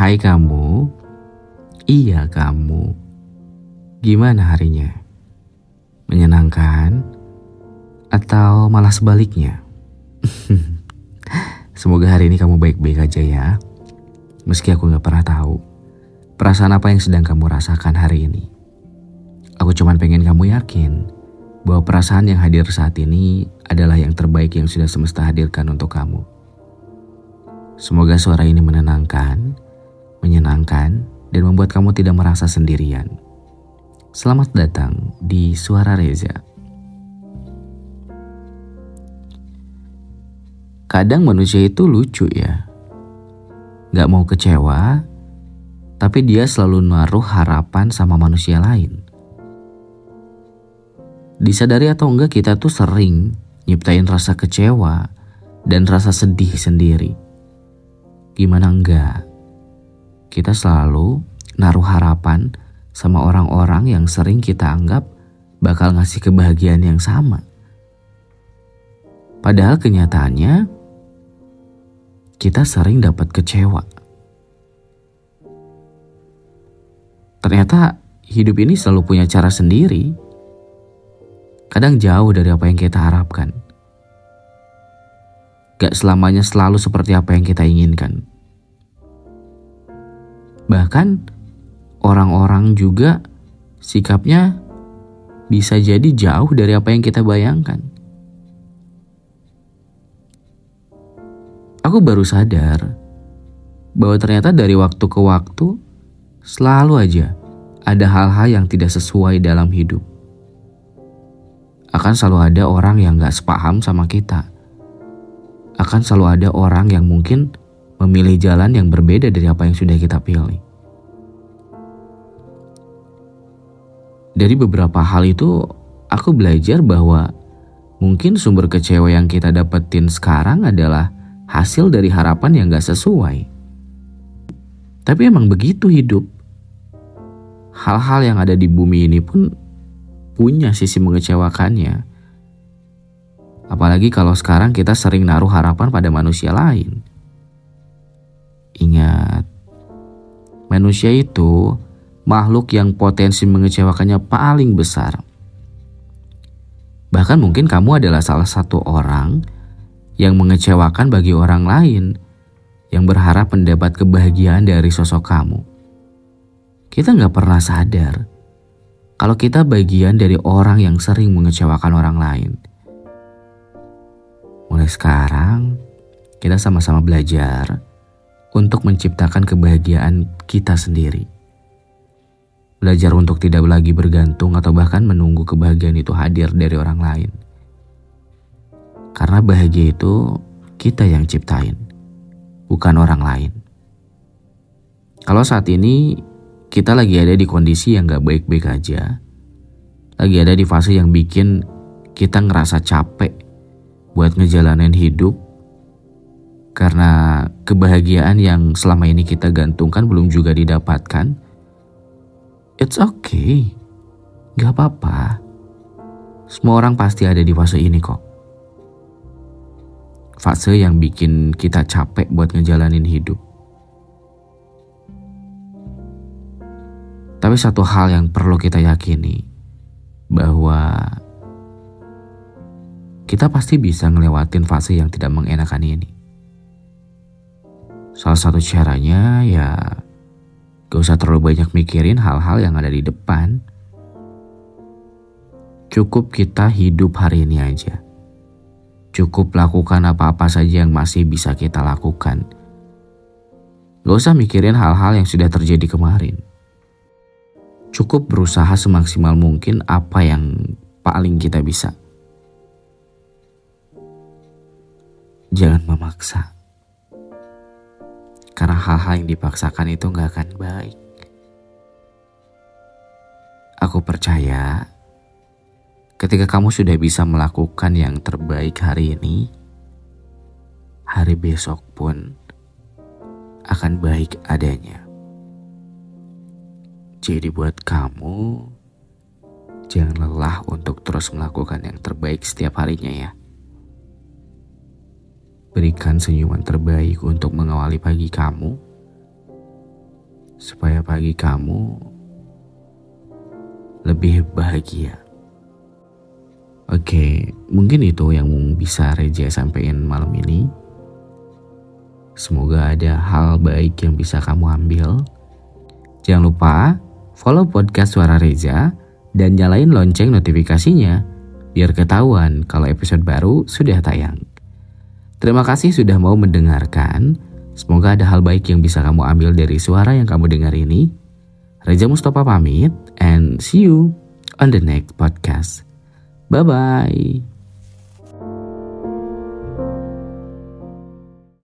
Hai kamu, iya kamu. Gimana harinya? Menyenangkan? Atau malah sebaliknya? Semoga hari ini kamu baik-baik aja ya. Meski aku gak pernah tahu perasaan apa yang sedang kamu rasakan hari ini. Aku cuman pengen kamu yakin bahwa perasaan yang hadir saat ini adalah yang terbaik yang sudah semesta hadirkan untuk kamu. Semoga suara ini menenangkan, menyenangkan, dan membuat kamu tidak merasa sendirian. Selamat datang di Suara Reza. Kadang manusia itu lucu ya. Gak mau kecewa, tapi dia selalu naruh harapan sama manusia lain. Disadari atau enggak kita tuh sering nyiptain rasa kecewa dan rasa sedih sendiri. Gimana enggak? Kita selalu naruh harapan sama orang-orang yang sering kita anggap bakal ngasih kebahagiaan yang sama. Padahal kenyataannya kita sering dapat kecewa. Ternyata hidup ini selalu punya cara sendiri kadang jauh dari apa yang kita harapkan. Gak selamanya selalu seperti apa yang kita inginkan. Bahkan orang-orang juga sikapnya bisa jadi jauh dari apa yang kita bayangkan. Aku baru sadar bahwa ternyata dari waktu ke waktu selalu aja ada hal-hal yang tidak sesuai dalam hidup akan selalu ada orang yang gak sepaham sama kita. Akan selalu ada orang yang mungkin memilih jalan yang berbeda dari apa yang sudah kita pilih. Dari beberapa hal itu, aku belajar bahwa mungkin sumber kecewa yang kita dapetin sekarang adalah hasil dari harapan yang gak sesuai. Tapi emang begitu hidup. Hal-hal yang ada di bumi ini pun punya sisi mengecewakannya. Apalagi kalau sekarang kita sering naruh harapan pada manusia lain. Ingat, manusia itu makhluk yang potensi mengecewakannya paling besar. Bahkan mungkin kamu adalah salah satu orang yang mengecewakan bagi orang lain yang berharap mendapat kebahagiaan dari sosok kamu. Kita nggak pernah sadar kalau kita bagian dari orang yang sering mengecewakan orang lain. Mulai sekarang, kita sama-sama belajar untuk menciptakan kebahagiaan kita sendiri. Belajar untuk tidak lagi bergantung atau bahkan menunggu kebahagiaan itu hadir dari orang lain. Karena bahagia itu kita yang ciptain, bukan orang lain. Kalau saat ini kita lagi ada di kondisi yang gak baik-baik aja. Lagi ada di fase yang bikin kita ngerasa capek buat ngejalanin hidup karena kebahagiaan yang selama ini kita gantungkan belum juga didapatkan. It's okay, gak apa-apa. Semua orang pasti ada di fase ini kok. Fase yang bikin kita capek buat ngejalanin hidup. Tapi satu hal yang perlu kita yakini bahwa kita pasti bisa ngelewatin fase yang tidak mengenakan ini. Salah satu caranya ya gak usah terlalu banyak mikirin hal-hal yang ada di depan. Cukup kita hidup hari ini aja. Cukup lakukan apa-apa saja yang masih bisa kita lakukan. Gak usah mikirin hal-hal yang sudah terjadi kemarin cukup berusaha semaksimal mungkin apa yang paling kita bisa. Jangan memaksa. Karena hal-hal yang dipaksakan itu gak akan baik. Aku percaya ketika kamu sudah bisa melakukan yang terbaik hari ini, hari besok pun akan baik adanya. Jadi buat kamu, jangan lelah untuk terus melakukan yang terbaik setiap harinya ya. Berikan senyuman terbaik untuk mengawali pagi kamu. supaya pagi kamu lebih bahagia. Oke, mungkin itu yang bisa Reja sampaikan malam ini. Semoga ada hal baik yang bisa kamu ambil. Jangan lupa follow podcast Suara Reza dan nyalain lonceng notifikasinya biar ketahuan kalau episode baru sudah tayang. Terima kasih sudah mau mendengarkan. Semoga ada hal baik yang bisa kamu ambil dari suara yang kamu dengar ini. Reza Mustafa pamit and see you on the next podcast. Bye bye.